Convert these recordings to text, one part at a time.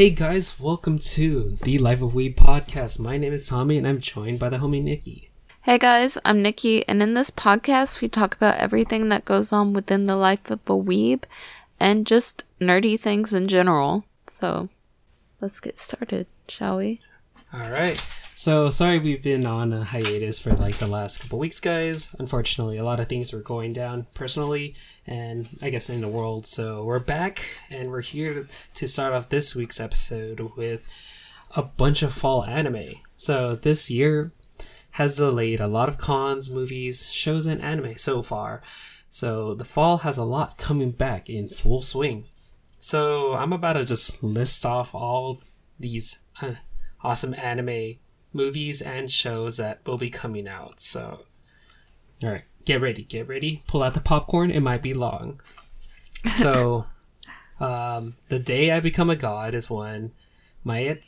Hey guys, welcome to the Life of Weeb podcast. My name is Tommy and I'm joined by the homie Nikki. Hey guys, I'm Nikki, and in this podcast, we talk about everything that goes on within the life of a weeb and just nerdy things in general. So, let's get started, shall we? All right. So sorry we've been on a hiatus for like the last couple weeks, guys. Unfortunately, a lot of things were going down personally and I guess in the world. So we're back and we're here to start off this week's episode with a bunch of fall anime. So this year has delayed a lot of cons, movies, shows, and anime so far. So the fall has a lot coming back in full swing. So I'm about to just list off all these uh, awesome anime movies and shows that will be coming out. So, all right, get ready, get ready. Pull out the popcorn. It might be long. So, um, the day I become a god is when my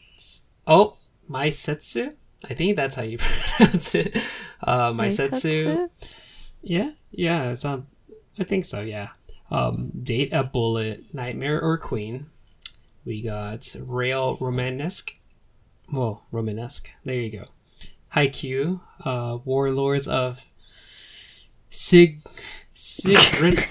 oh my setsu. I think that's how you pronounce it. Uh, my setsu. Yeah, yeah, it's on. I think so. Yeah. Um, date a bullet, nightmare or queen. We got rail romanesque well, Romanesque. There you go. Haikyuu, uh, Warlords of Sig Sigrid.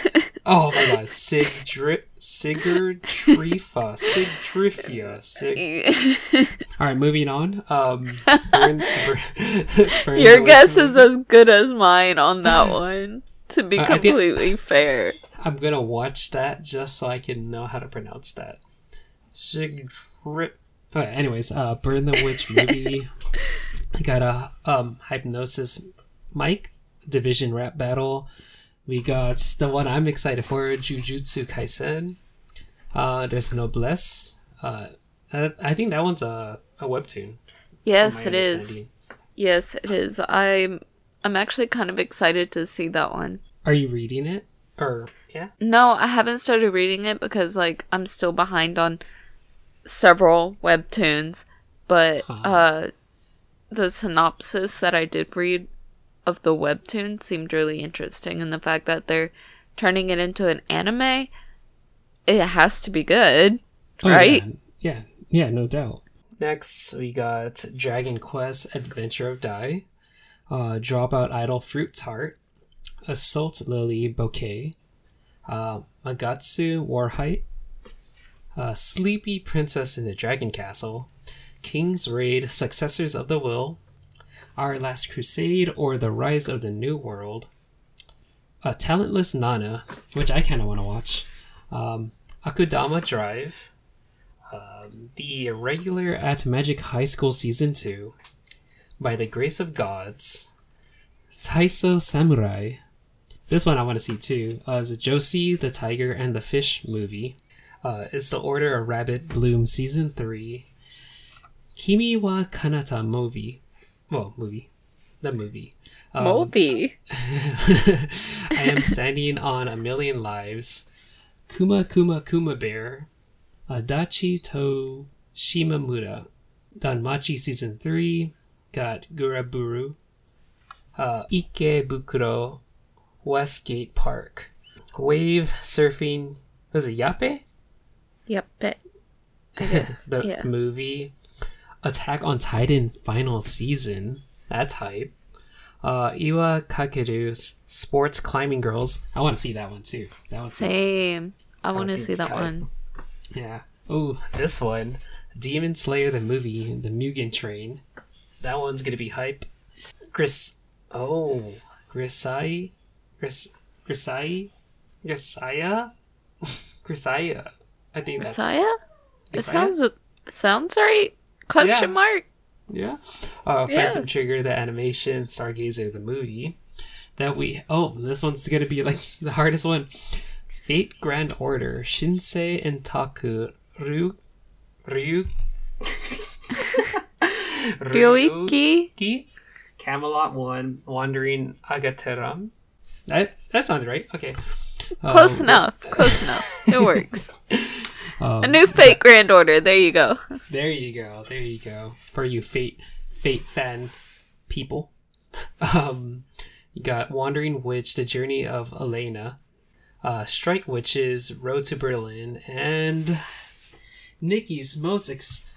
oh my god, Sigdri Sigurdrifa Sigdrifia. Sig. All right, moving on. Um, burn, burn, burn Your guess is as good as mine on that one. To be completely fair, I'm gonna watch that just so I can know how to pronounce that. Sigdrip. Okay, anyways, uh, Burn the Witch movie. I got a um, Hypnosis Mic Division rap battle. We got the one I'm excited for, Jujutsu Kaisen. Uh, there's Noblesse. Uh, I think that one's a, a webtoon. Yes, it is. Yes, it is. I'm I'm actually kind of excited to see that one. Are you reading it? Or yeah? No, I haven't started reading it because like I'm still behind on several webtoons, but uh-huh. uh, the synopsis that I did read of the webtoon seemed really interesting, and the fact that they're turning it into an anime, it has to be good, oh, right? Yeah. yeah, yeah, no doubt. Next, we got Dragon Quest Adventure of Dai, uh, Dropout Idol Fruit Tart, Assault Lily Bouquet, uh, Magatsu Wahrheit, uh, Sleepy Princess in the Dragon Castle, King's Raid, Successors of the Will, Our Last Crusade, or The Rise of the New World, A Talentless Nana, which I kind of want to watch, um, Akudama Drive, um, The Irregular at Magic High School Season 2, By the Grace of Gods, Taiso Samurai. This one I want to see too. Uh, is Josee, the Tiger, and the Fish movie uh, is the Order of Rabbit Bloom Season 3, Kimi wa Kanata movie. Well, movie. The movie. Um, movie. I am standing on a million lives. Kuma Kuma Kuma Bear. Adachi to Shimamura. Danmachi Season 3. Got Guraburu. Uh, Ikebukuro. Westgate Park. Wave surfing. Was it Yape? Yep, but I guess the yeah. movie Attack on Titan final season. That's hype. Uh, Iwa Kakeru's Sports Climbing Girls. I want to see that one too. That one same. I want to see that one. Yeah. Oh, this one, Demon Slayer the movie, the Mugen Train. That one's gonna be hype. Chris. Oh, Grisai, Gris, Grisai, Grisaya, Grisaya. I think Messiah. It sounds it sounds right. Question yeah. mark. Yeah. Uh, yeah. Phantom Trigger, the animation, Stargazer, the movie. That we oh, this one's gonna be like the hardest one. Fate Grand Order, Shinsei and Taku, Ryu, Ryu, Ryoiki, Camelot One, Wandering Agateram. That that sounded right. Okay. Close um, enough. Close enough. It works. Um, a new Fate Grand Order. There you go. There you go. There you go. For you Fate Fate fan people. Um, you got Wandering Witch, The Journey of Elaina, uh, Strike Witches, Road to Berlin, and Nikki's most ex-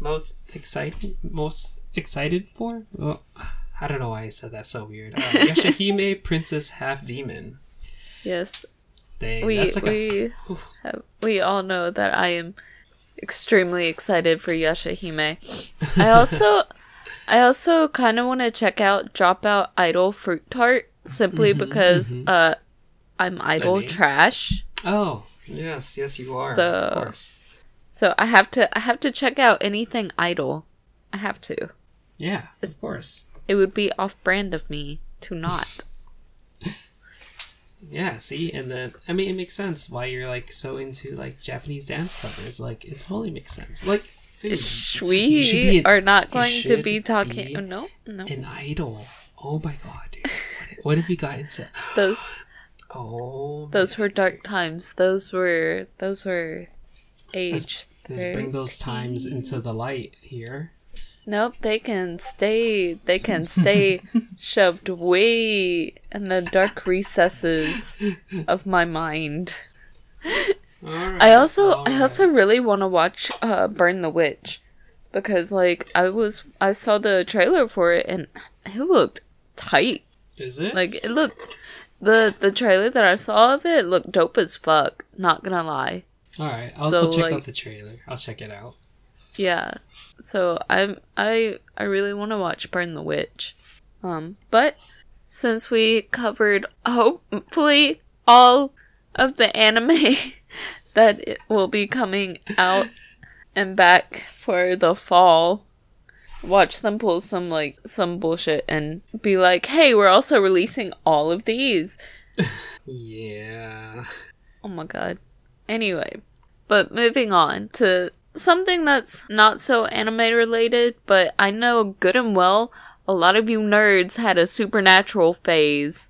most excited most excited for? Well, I don't know why I said that so weird. Uh, Yashahime Princess Half Demon. Yes, Dang, we like a we have, we all know that I am extremely excited for Yashahime. I also I also kind of want to check out Dropout Idol Fruit Tart simply Mhm, because mhm. uh I'm idol trash. oh yes yes you are So- of course So I have to I have to check out anything idol. I have to. yeah of course It would be off brand of me to not. Yeah see and then I mean it makes sense why you're like so into like Japanese dance covers like it totally makes sense like dude, we you should be an- are not going to be talking. be oh, no, no. an idol oh my god dude what, have you got into Those oh those were dark times. Those were those were age. Let's bring those times into the light here. Nope, they can stay. They can stay shoved way in the dark recesses of my mind. I also, I also really want to watch uh, Burn the Witch because, like, I was, I saw the trailer for it and it looked tight. is it Like, it looked the the trailer that I saw of it looked dope as fuck. Not gonna lie. all right? I'll, so, check like- out the trailer. I'll check it out. Yeah. So I'm I I really want to watch Burn the Witch. Um but since we covered hopefully all of the anime that it will be coming out and back for the fall, watch them pull some like some bullshit and be like, "Hey, we're also releasing all of these." Yeah. Oh my god. Anyway, but moving on to something that's not so anime related, but I know good and well a lot of you nerds had a supernatural phase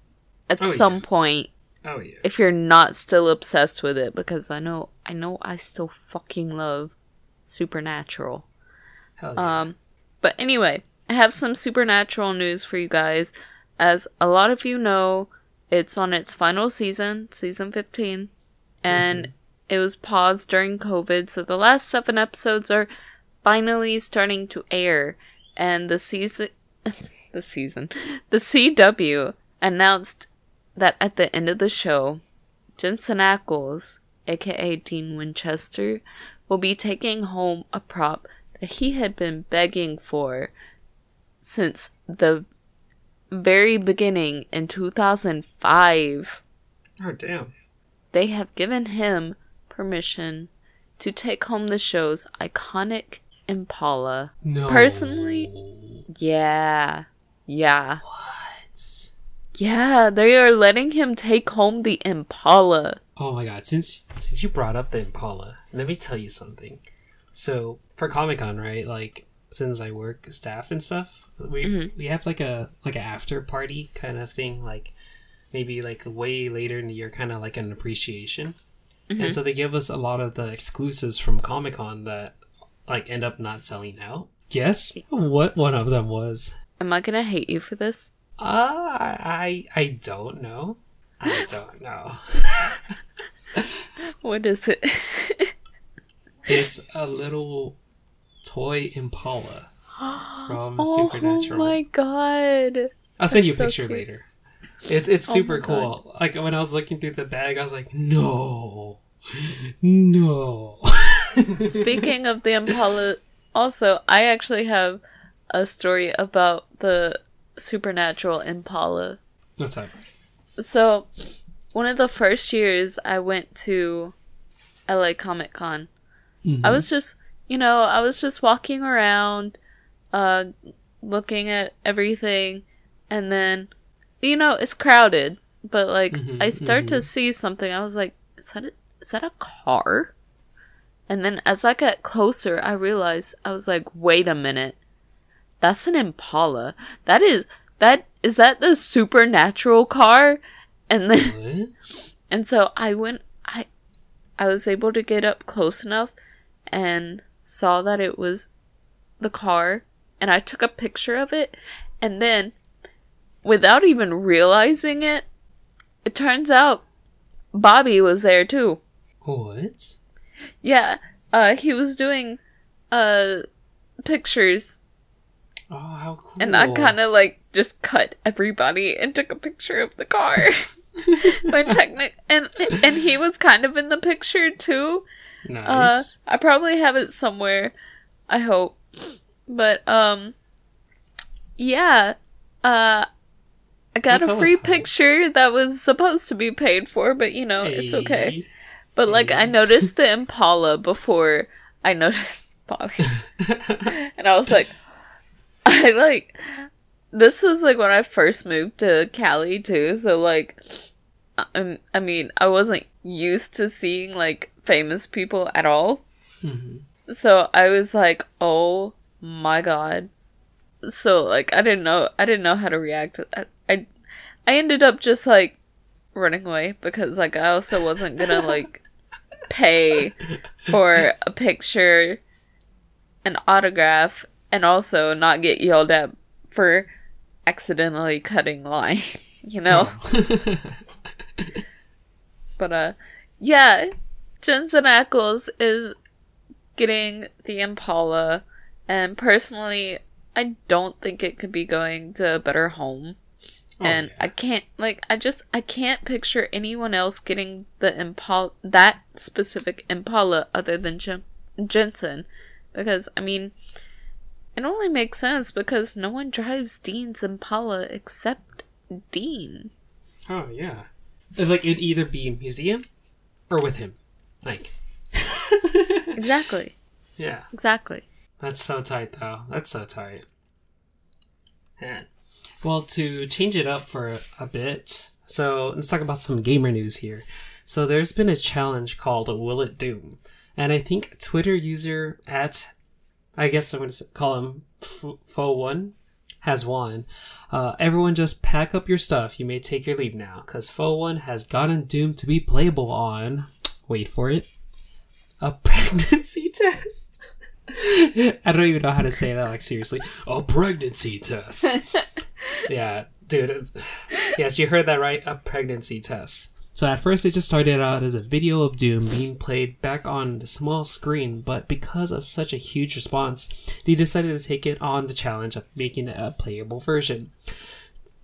at Oh, some yeah. point Oh yeah. if you're not still obsessed with it because I know I know I still fucking love supernatural. Hell yeah. Um, but anyway, I have some supernatural news for you guys. As a lot of you know, it's on its final season, season 15, and it was paused during COVID, so the last seven episodes are finally starting to air. And the season, the season, the CW announced that at the end of the show, Jensen Ackles, aka Dean Winchester, will be taking home a prop that he had been begging for since the very beginning in 2005. oh damn. They have given him permission to take home the show's iconic Impala. No. Personally- Yeah. Yeah. What? Yeah, they are letting him take home the Impala. Oh my god! Since since you brought up the Impala, let me tell you something. So for Comic Con, right? Like since I work staff and stuff, we Mhm. we have like a like an after party kind of thing. Like maybe like way later in the year, kind of like an appreciation. And so they give us a lot of the exclusives from Comic Con that like end up not selling out. Guess what one of them was? Am I gonna hate you for this? Uh, I I don't know. I don't know. What is it? It's a little toy Impala from oh Supernatural. Oh my god. I'll send you a picture later. It, it's Oh super God. cool. Like when I was looking through the bag, I was like, no, no. Speaking of the Impala, also, I actually have a story about the supernatural Impala. What's up? So, one of the first years I went to LA Comic Con, Mm-hmm. I was just, you know, I was just walking around, uh, looking at everything, and then, you know, it's crowded, but like, Mhm, I start to see something. I was like, is that a, is that a car? And then as I got closer, I realized I was like, wait a minute, that's an Impala. That is that is that the supernatural car? And then What? and so I went I I was able to get up close enough and saw that it was the car and I took a picture of it and then without even realizing it it turns out Bobby was there too. What? Yeah, uh, he was doing uh pictures, Oh, how cool! and I kind of like just cut everybody and took a picture of the car. but technic and and he was kind of in the picture too. Uh, nice. I probably have it somewhere. I hope. But um yeah, uh I got That's a free picture that was supposed to be paid for, but you know, it's okay. Hey. But like I noticed the Impala before I noticed Bobby. and I was like I like this was like when I first moved to Cali too, so like I, I mean, I wasn't used to seeing like famous people at all. Mhm. So I was like, "Oh my god." So like I didn't know I didn't know how to react. I I, I ended up just like running away because like I also wasn't to like pay for a picture, an autograph, and also not get yelled at for accidentally cutting line, you know? But uh yeah, Jensen Ackles is getting the Impala and personally I don't think it could be going to a better home. Oh, and yeah. I can't like I just I can't picture anyone else getting the Impala that specific Impala other than Jen- Jensen because I mean it only makes sense because no one drives Dean's Impala except Dean. Oh yeah. It's like it'd either be museum or with him. Like Exactly. Yeah. Exactly. That's so tight though. That's so tight. Man. Well, to change it up for a, bit, so let's talk about some gamer news here. So there's been a challenge called Will It Doom, and I think Twitter user at, I guess I'm going to call him Foone, has won. Uh, everyone just pack up your stuff. You may take your leave now, because Foone has gotten Doom to be playable on, wait for it, a pregnancy test. I don't even know how to say that, like, seriously. A pregnancy test. yeah, dude. Yes, you heard that right. A pregnancy test. So at first, it just started out as a video of Doom being played back on the small screen, but because of such a huge response, they decided to take it on the challenge of making a playable version.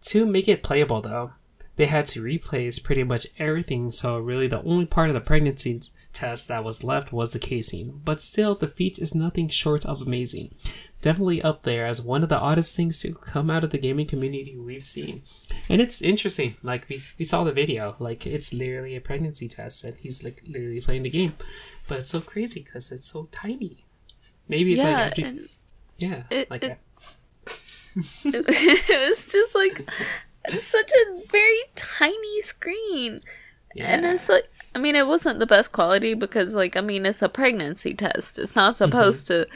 To make it playable, though, they had to replace pretty much everything, so really the only part of the pregnancy test that was left was the casing. But still, the feat is nothing short of amazing. Definitely up there as one of the oddest things to come out of the gaming community we've seen. And it's interesting, like we, we saw the video, like it's literally a pregnancy test and he's like literally playing the game. But it's so crazy because it's so tiny. Maybe it's yeah, like after, yeah, it- like it- it's just like it's such a very tiny screen. And it's like, I mean, it wasn't the best quality because, like, I mean, it's a pregnancy test. It's not mm-hmm. supposed to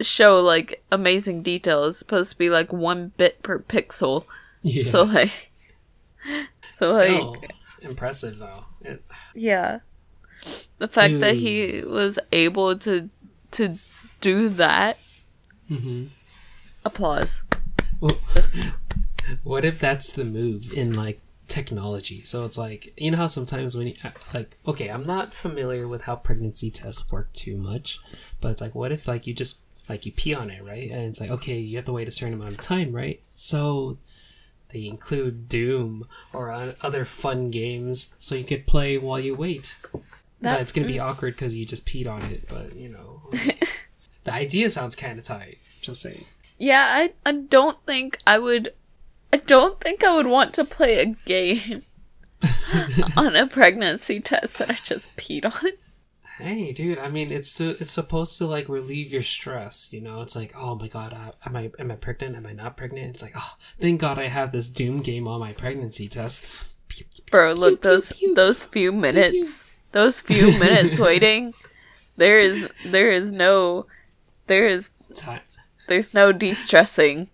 show, like, amazing detail. It's supposed to be, like, one bit per pixel. yeah. So, like, so, Still like, impressive though. It, yeah. The fact that he was able to, to do that, mhm. applause. Well, What if that's the move in like technology? So it's like you know how sometimes when you like okay, I'm not familiar with how pregnancy tests work too much, but it's like what if like you just like you pee on it, right? And it's like okay, you have to wait a certain amount of time, right? So they include Doom or other fun games so you could play while you wait. That- but it's gonna be mm. awkward because you just peed on it. But you know, like, the idea sounds kind of tight. Just saying. Yeah, I I don't think I would I don't think I would want to play a game on a pregnancy test that I just peed on. Hey, dude. I mean, it's to, it's supposed to like relieve your stress. You know, it's like, oh my god, uh, am I am I pregnant? Am I not pregnant? It's like, oh, thank God I have this Doom game on my pregnancy test. Bro, look those those few minutes. Those few minutes waiting. There is there is no there is Time there's no de-stressing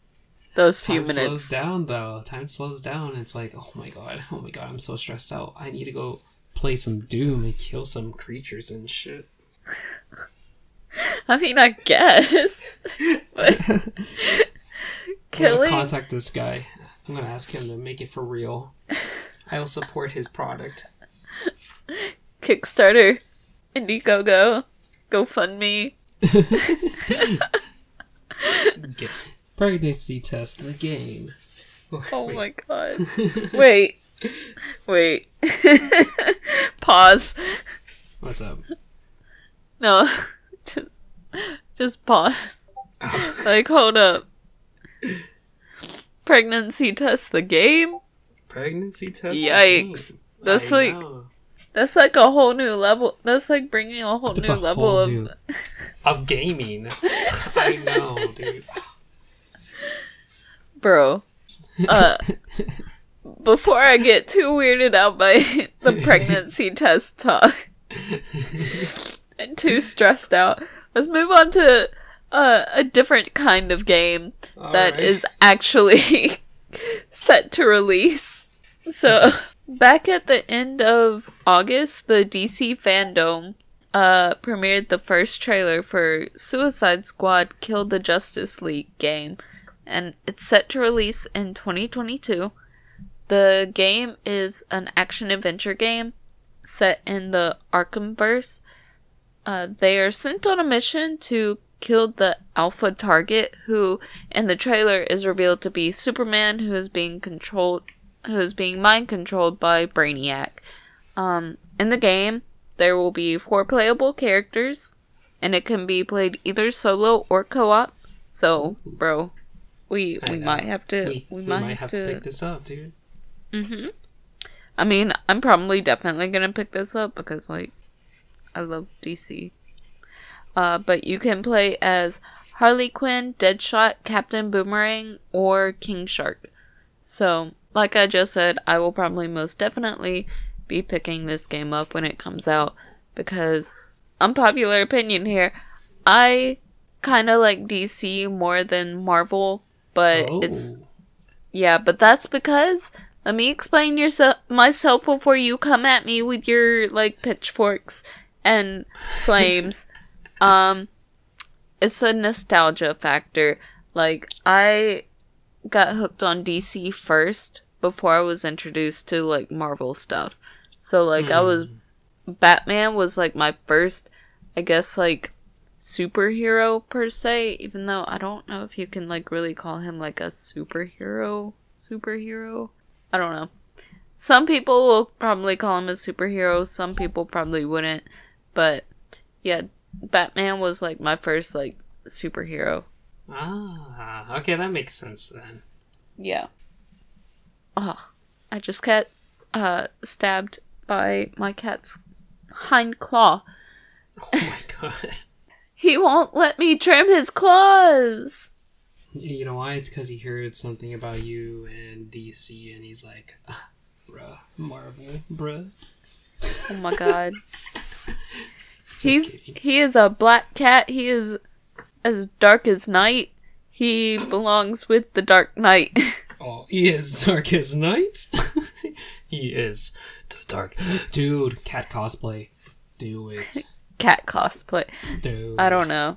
those few minutes. slows down though. Time slows down. It's like, oh my god, oh my god, I'm so stressed out. I need to go play some Doom and kill some creatures and shit. I mean, I guess. But I'm gonna contact this guy. I'm gonna ask him to make it for real. I will support his product. Kickstarter, Indiegogo. GoFundMe. Get pregnancy test the game. Oh Wait. my god. Wait. Wait. pause. What's up? No. Just, just pause. Like, hold up. Pregnancy test the game? Pregnancy test. the Yikes. game. That's I like- know. That's like a whole new level. That's like bringing a whole It's new a level whole of. new- of gaming. I know, dude. Bro. Uh. Before I get too weirded out by the pregnancy test talk and too stressed out, let's move on to uh, a different kind of game that Alright. is actually set to release. So, back at the end of August, the DC fandom uh, premiered the first trailer for Suicide Squad Kill the Justice League game, and it's set to release in 2022. The game is an action adventure game set in the Arkhamverse. Uh, they are sent on a mission to kill the alpha target, who in the trailer is revealed to be Superman, who is being controlled, who is being mind controlled by Brainiac. Um, in the game, there will be four playable characters, and it can be played either solo or co-op. So, bro, we we might have to we, we, we might, might have, have to to. pick this up, dude. Hmm I mean, I'm probably definitely gonna pick this up because like I love DC. Uh, but you can play as Harley Quinn, Deadshot, Captain Boomerang, or King Shark. So, like I just said, I will probably most definitely be picking this game up when it comes out because unpopular opinion here, I kind of like DC more than Marvel, but oh. it's yeah, but that's because let me explain yourself myself before you come at me with your like pitchforks and flames. um it's a nostalgia factor. Like I got hooked on DC first before I was introduced to like Marvel stuff. So like I was Batman was like my first I guess like superhero per se, even though I don't know if you can like really call him like a superhero superhero. I don't know. Some people will probably call him a superhero, some people probably wouldn't. But yeah, Batman was like my first like superhero. Ah, okay, that makes sense then. Yeah. Oh, I just got uh stabbed by my cat's hind claw. Oh my god. He won't let me trim his claws. You know why? It's because he heard something about you and DC, and he's like, ah, bruh, Marvel, bruh. Oh my god. He's kidding. he is a black cat. He is as dark as night. He belongs with the Dark Knight. Oh, he is dark as night. he is the dark dude. Cat cosplay, do it, cat cosplay. dude. I don't know.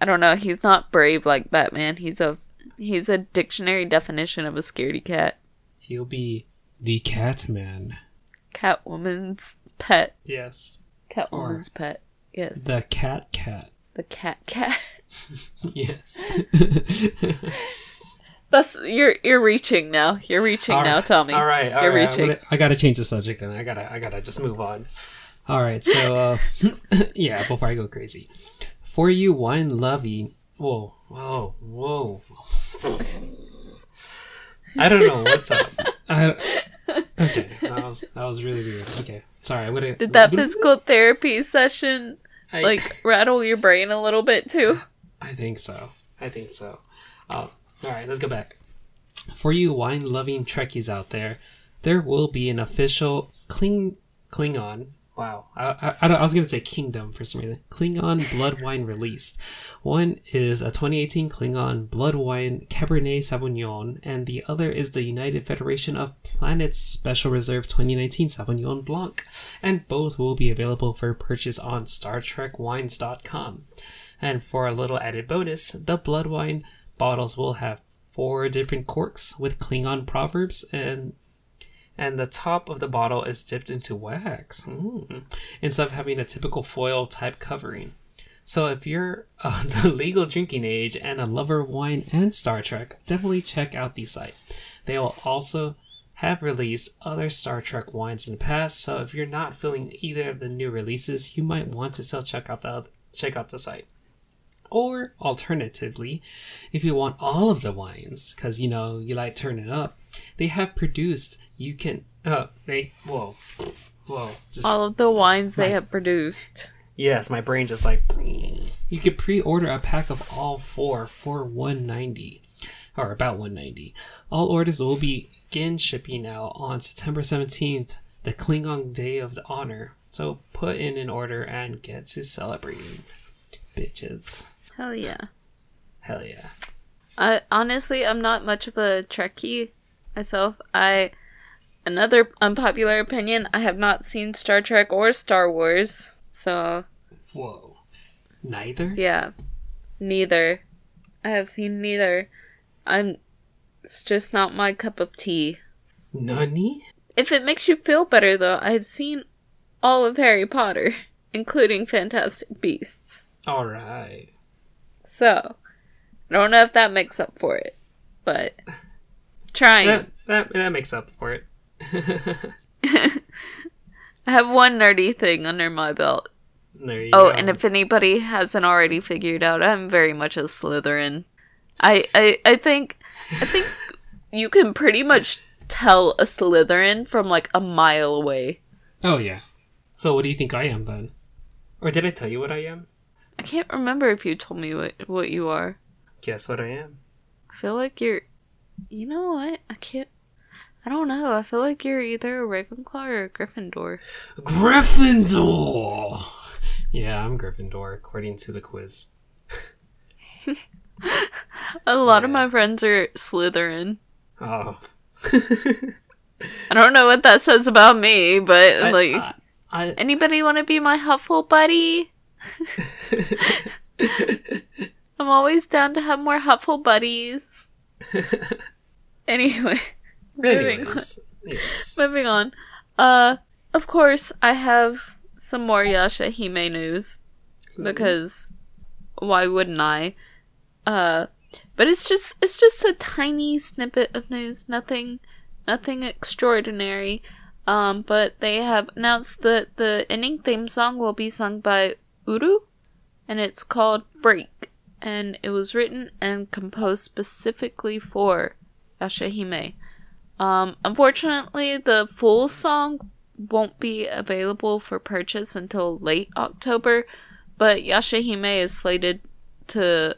I don't know. He's not brave like Batman. He's a he's a dictionary definition of a scaredy cat. He'll be the Catman. Catwoman's pet. Yes, Catwoman's pet. Yes. the Cat Cat. The cat cat. Yes. That's you're you're reaching now. You're reaching All now, right, Tommy. All right, all You're right, reaching. gonna- I gotta change the subject, and I gotta, I gotta just move on. All right, so uh, yeah, before I go crazy, for you wine loving, whoa, whoa, whoa. I don't know what's up. I, okay, that was that was really weird. Okay, sorry. I'm gonna. Did that physical therapy session I, like rattle your brain a little bit too? I think so. I think so. Uh, all right, let's go back. For you wine-loving Trekkies out there, there will be an official Kling Klingon. Wow, I, I, I, was gonna say Kingdom for some reason. Klingon Blood Wine released. One is a 2018 Klingon Blood Wine Cabernet Sauvignon, and the other is the United Federation of Planets Special Reserve 2019 Sauvignon Blanc. And both will be available for purchase on StarTrekWines.com. And for a little added bonus, the blood wine bottles will have four different corks with Klingon proverbs and and the top of the bottle is dipped into wax mm, instead of having a typical foil type covering. So if you're uh, the legal drinking age and a lover of wine and Star Trek, definitely check out the site. They will also have released other Star Trek wines in the past, so if you're not feeling either of the new releases, you might want to still check out the check out the site. Or alternatively, if you want all of the wines, because you know you like turning up, they have produced. You can uh they whoa whoa just All of the wines they have produced. Yes, my brain just like you could pre-order a pack of all four for 190 or about 190. All orders will begin shipping now on September 17th, the Klingon Day of the Honor. So put in an order and get to celebrating. Bitches. Hell yeah. Hell yeah. I honestly I'm not much of a Trekkie myself. I another unpopular opinion, I have not seen Star Trek or Star Wars. So Whoa. Neither? yeah. Neither. I have seen neither. I'm it's just not my cup of tea. Nani? If it makes you feel better though, I've seen all of Harry Potter, including Fantastic Beasts. Alright. So I don't know if that makes up for it. But trying. That, that, that makes up for it. I have one nerdy thing under my belt. there you Oh, go. and if anybody hasn't already figured out, I'm very much a Slytherin. I I, I think I think you can pretty much tell a Slytherin from like a mile away. Oh, yeah. So what do you think I am then? Or did I tell you what I am? I can't remember if you told me what what you are. Guess what I am. I feel like you're You know what? I can't I don't know. I feel like you're either a Ravenclaw or a Gryffindor. Gryffindor! Yeah, I'm Gryffindor, according to the quiz. A lot of my friends are Slytherin. Oh. I don't know what that says about me, but I, like I, I, Anybody want to be my helpful buddy? I'm always down to have more helpful buddies. Anyway, moving on. yes. Moving on. Uh, of course, I have some more Yashahime news because why wouldn't I? Uh, but it's just it's just a tiny snippet of news. Nothing, nothing extraordinary. Um, but they have announced that the ending theme song will be sung by Uru, and it's called Break, and it was written and composed specifically for Yashahime. Um, unfortunately, the full song won't be available for purchase until late October, but Yashahime is slated to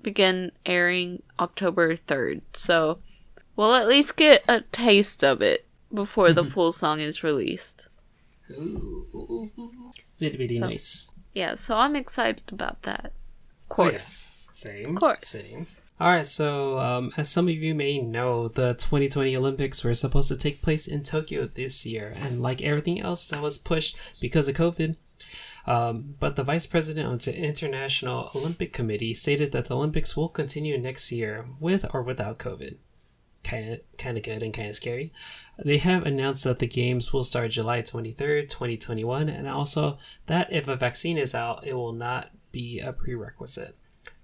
begin airing October 3rd, so we'll at least get a taste of it before the full song is released. Ooh. Bitty So- nice. Yeah, so I'm excited about that. Of Oh, course. yes. Same. Of course. Same. Alright, so um, as some of you may know, the 2020 Olympics were supposed to take place in Tokyo this year, and like everything else that was pushed because of COVID, um, but the vice president of the International Olympic Committee stated that the Olympics will continue next year with or without COVID. Kind of, kind of good and kind of scary. They have announced that the games will start July 23rd, 2021, and also that if a vaccine is out, it will not be a prerequisite.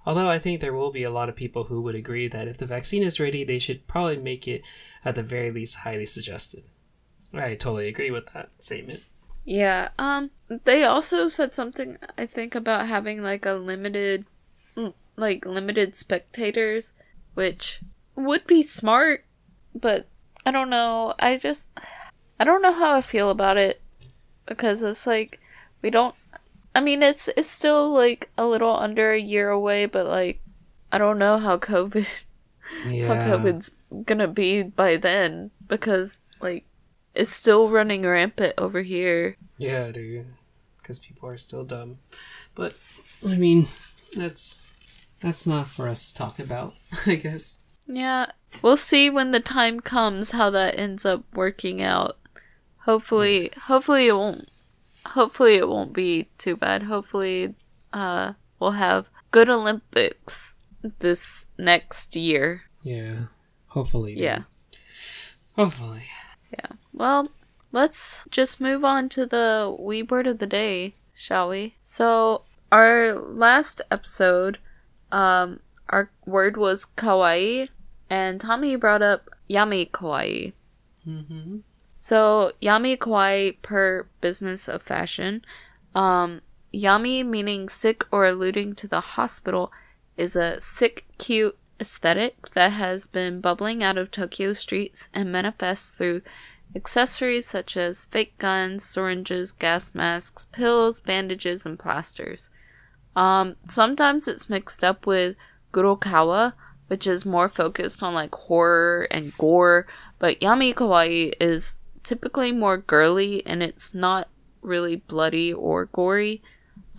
Although I think there will be a lot of people who would agree that if the vaccine is ready, they should probably make it at the very least highly suggested. I totally agree with that statement. Yeah, um they also said something I think about having like a limited mm, like limited spectators, which would be smart, but I don't know. I just I don't know how I feel about it because it's like we don't I mean it's it's still like a little under a year away, but like I don't know how COVID Yeah. how COVID's gonna be by then because like it's still running rampant over here. Yeah, dude. Because people are still dumb. But I mean, that's that's not for us to talk about. I guess. Yeah, we'll see when the time comes how that ends up working out. Hopefully, hopefully it won't. Hopefully it won't be too bad. Hopefully, uh, we'll have good Olympics this next year. Yeah. Hopefully. Yeah. Hopefully. Yeah. Well, let's just move on to the Weeb Word of the day, shall we? So, our last episode, um, our word was kawaii, and Tommy brought up yami kawaii. Mm-hmm. So yami kawaii per business of fashion. Um, yami meaning sick or alluding to the hospital is a sick, cute aesthetic that has been bubbling out of Tokyo streets and manifests through accessories such as fake guns, syringes, gas masks, pills, bandages, and plasters. Um, sometimes it's mixed up with Gurokawa, which is more focused on like horror and gore, but Yami Kawaii is typically more girly and it's not really bloody or gory.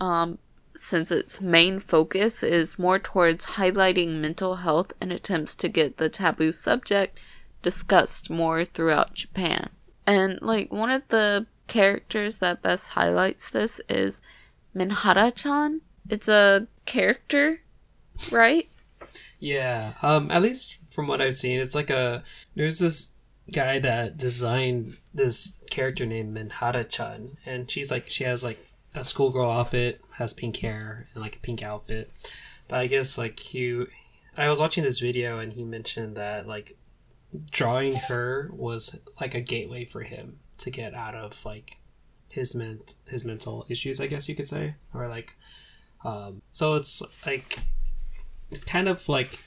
Um, since its main focus is more towards highlighting mental health and attempts to get the taboo subject discussed more throughout Japan. And like one of the characters that best highlights this is Menhera-chan. It's a character, right? Yeah. Um. At least from what I've seen, it's like a there's this guy that designed this character named Menhera-chan, and she's like she has like a schoolgirl outfit, has pink hair, and like a pink outfit. But I guess like he, I was watching this video and he mentioned that like drawing her was like a gateway for him to get out of like his ment his mental issues, I guess you could say, or like, um. So it's like it's kind of like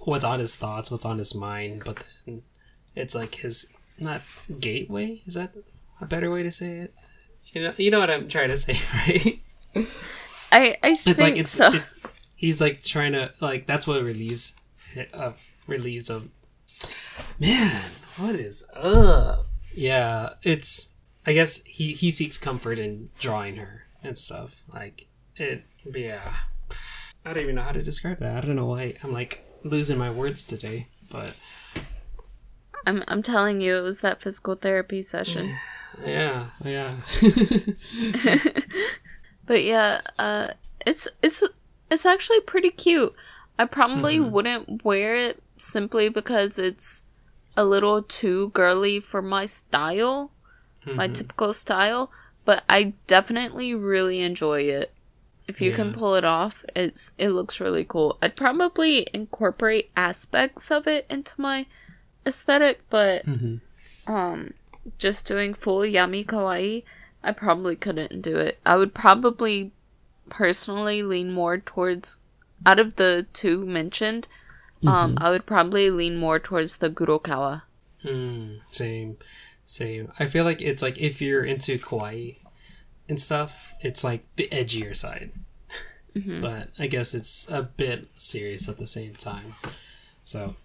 what's on his thoughts, what's on his mind, but then it's like his not gateway. Is that a better way to say it? You know, you know what I'm trying to say, right? I I think It's like it's so. it's he's like trying to like that's what relieves uh relieves of man what is up yeah it's I guess he he seeks comfort in drawing her and stuff like it yeah I don't even know how to describe that I don't know why I'm like losing my words today but I'm I'm telling you, it was that physical therapy session. yeah yeah But yeah, uh, it's it's it's actually pretty cute. I probably Mm-hmm. wouldn't wear it simply because it's a little too girly for my style, my Mm-hmm. typical style. But I definitely really enjoy it. If you can pull it off, it's it looks really cool. I'd probably incorporate aspects of it into my aesthetic, but Mhm. um just doing full yami kawaii, I probably couldn't do it. I would probably personally lean more towards out of the two mentioned, um I would probably lean more towards the Gurokawa. Mm, same, same. I feel like it's like if you're into kawaii and stuff, it's like the edgier side. But I guess it's a bit serious at the same time. So,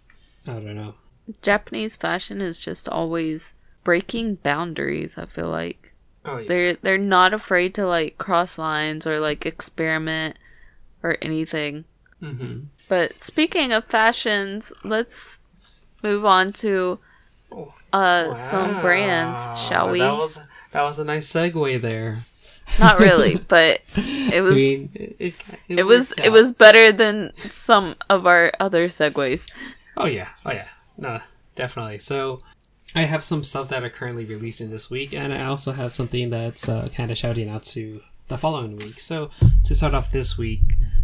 I don't know. Japanese fashion is just always breaking boundaries, I feel like. Oh yeah. They're they're not afraid to like cross lines or like experiment or anything. Mm-hmm. But speaking of fashions, let's move on to Oh, uh some brands, shall we? That was that was a nice segue there. Not really, but it I was mean, it, it, it was worked it was better than some of our other segues. Oh yeah, oh yeah, no, definitely. So, I have some stuff that are currently releasing this week, and I also have something that's uh, kind of shouting out to the following week. So, to start off this week,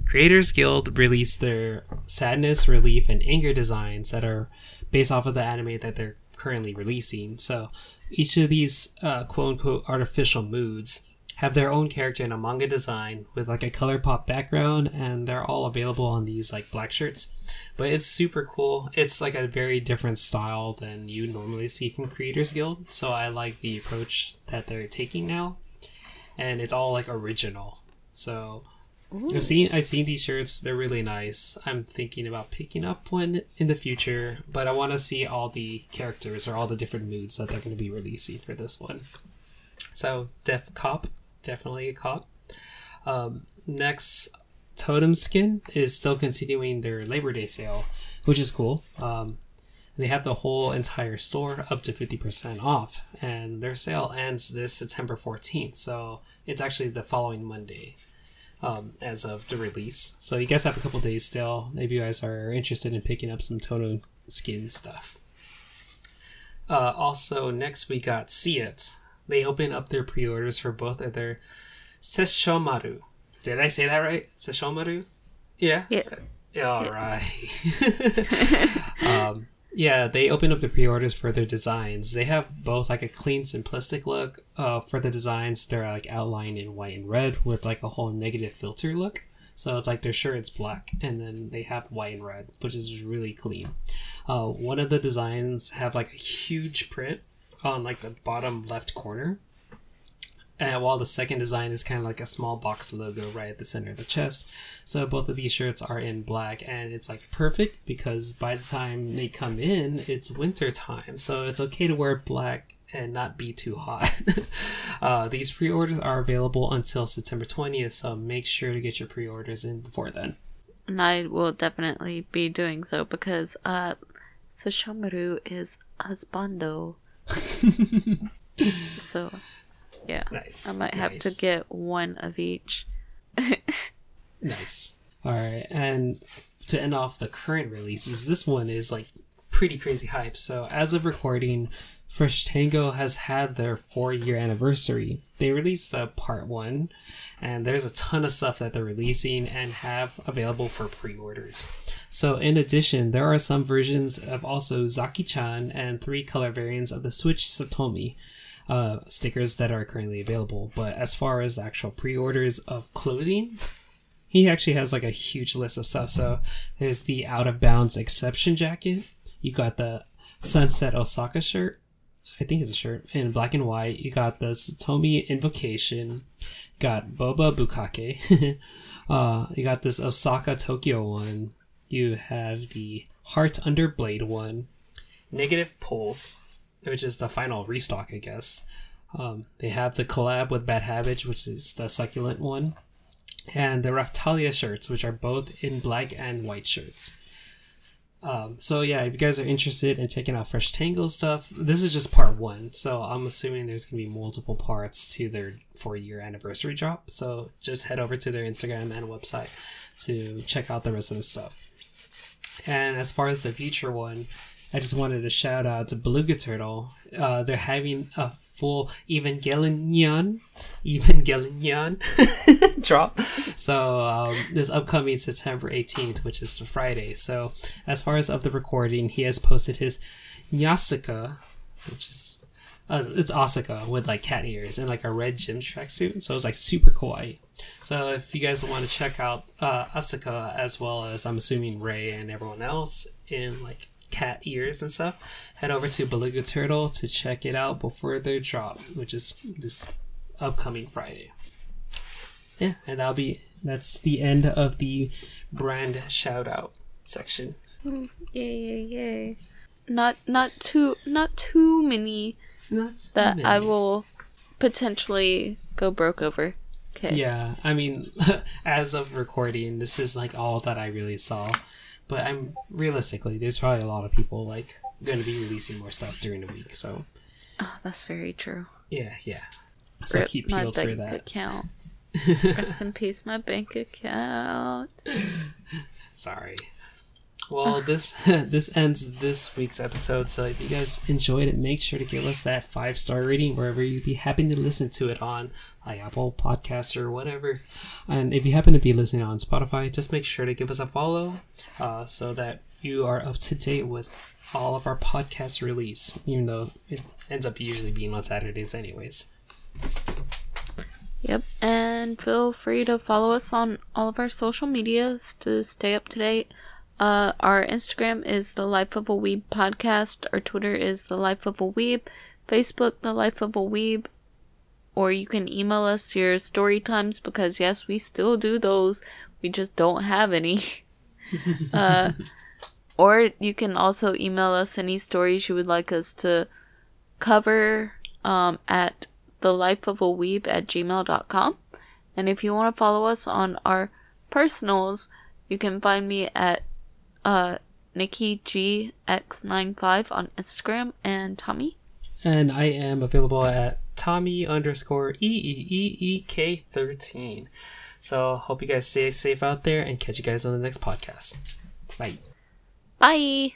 Creators Guild released their sadness, relief, and anger designs that are based off of the anime that they're currently releasing. So, each of these uh, quote unquote artificial moods have their own character in a manga design with like a color pop background, and they're all available on these like black shirts but it's super cool. It's like a very different style than you normally see from Creators Guild. So I like the approach that they're taking now, and it's all like original. So I've seen I've seen these shirts. They're really nice. I'm thinking about picking up one in the future, but I want to see all the characters or all the different moods that they're going to be releasing for this one. So def cop, definitely a cop. Um, next, Totem Skin is still continuing their Labor Day sale, which is cool. Um, they have the whole entire store up to 50% off, and their sale ends this September 14th, so it's actually the following Monday um, as of the release. So you guys have a couple days still if you guys are interested in picking up some Totem Skin stuff. Uh, also, next we got See It. They open up their pre orders for both of their Sesshomaru Did I say that right? Sesshomaru? Yeah. Yes. All right. um, yeah, they open up the pre-orders for their designs. They have both like a clean, simplistic look. Uh, for the designs, they're like outlined in white and red with like a whole negative filter look. So it's like their shirt it's black, and then they have white and red, which is really clean. Uh, one of the designs have like a huge print on like the bottom left corner, and while the second design is kind of like a small box logo right at the center of the chest. So both of these shirts are in black and it's like perfect because by the time they come in, it's winter time. So it's okay to wear black and not be too hot. uh, these pre orders are available until September 20th, so make sure to get your pre orders in before then. And I will definitely be doing so because uh, Sesshomaru is husbando. so yeah. Nice. I might have to get one of each. Nice. All right, and to end off the current releases, this one is like pretty crazy hype. So as of recording, Fresh Tango has had their four-year anniversary. They released the part one, and there's a ton of stuff that they're releasing and have available for pre-orders. So in addition, there are some versions of also Zaki-chan and three color variants of the Switch Satomi uh, stickers that are currently available. But as far as the actual pre-orders of clothing, he actually has like a huge list of stuff. So there's the out of bounds exception jacket. You got the sunset Osaka shirt. I think it's a shirt in black and white. You got the Satomi invocation. Got Boba Bukake. uh, you got this Osaka Tokyo one. You have the Heart Under Blade one. Negative Pulse, which is the final restock, I guess. Um, they have the collab with Bad Habits, which is the succulent one and the Raphtalia shirts, which are both in black and white shirts. Um, so yeah, if you guys are interested in checking out Fresh Tangle stuff, this is just part one. So I'm assuming there's gonna be multiple parts to their four year anniversary drop. So just head over to their Instagram and website to check out the rest of the stuff. And as far as the future one, I just wanted to shout out to Beluga Turtle. Uh, they're having a full Evangelion, Evangelion drop. So um, this upcoming September 18th, which is Friday. So as far as of the recording, he has posted his Nyasuka, which is uh, it's Asuka with like cat ears and like a red gym tracksuit. So it's like super kawaii. So if you guys want to check out uh, Asuka as well as I'm assuming Rei and everyone else in like cat ears and stuff, head over to Beluga Turtle to check it out before their drop, which is this upcoming Friday. Yeah, and that'll be that's the end of the brand shout out section. Yay, yay, yay. Not not too not too many That's that I will potentially go broke over. Okay. Yeah, I mean, as of recording, this is like all that I really saw. But I'm realistically, there's probably a lot of people like going to be releasing more stuff during the week. So Oh, that's very true. yeah, yeah. So Rip keep my peeled for bank that. account. Rest in peace, my bank account. Sorry. Well, this this ends this week's episode. So if you guys enjoyed it, make sure to give us that five star rating wherever you'd be happy to listen to it on, like Apple Podcasts or whatever. And if you happen to be listening on Spotify, just make sure to give us a follow, uh, so that you are up to date with all of our podcast release. Even though it ends up usually being on Saturdays, anyways. Yep, and feel free to follow us on all of our social medias to stay up to date. Uh, our Instagram is the Life of a Weeb podcast. Our Twitter is the Life of a Weeb. Facebook, the Life of a Weeb. Or you can email us your story times because yes, we still do those. We just don't have any. uh, or you can also email us any stories you would like us to cover um, at thelifeofaweeb at gmail.com. And if you want to follow us on our personals, you can find me at uh, NikkiGX95 on Instagram and Tommy. And I am available at Tommy underscore E E E E K 13. So hope you guys stay safe out there and catch you guys on the next podcast. Bye. Bye!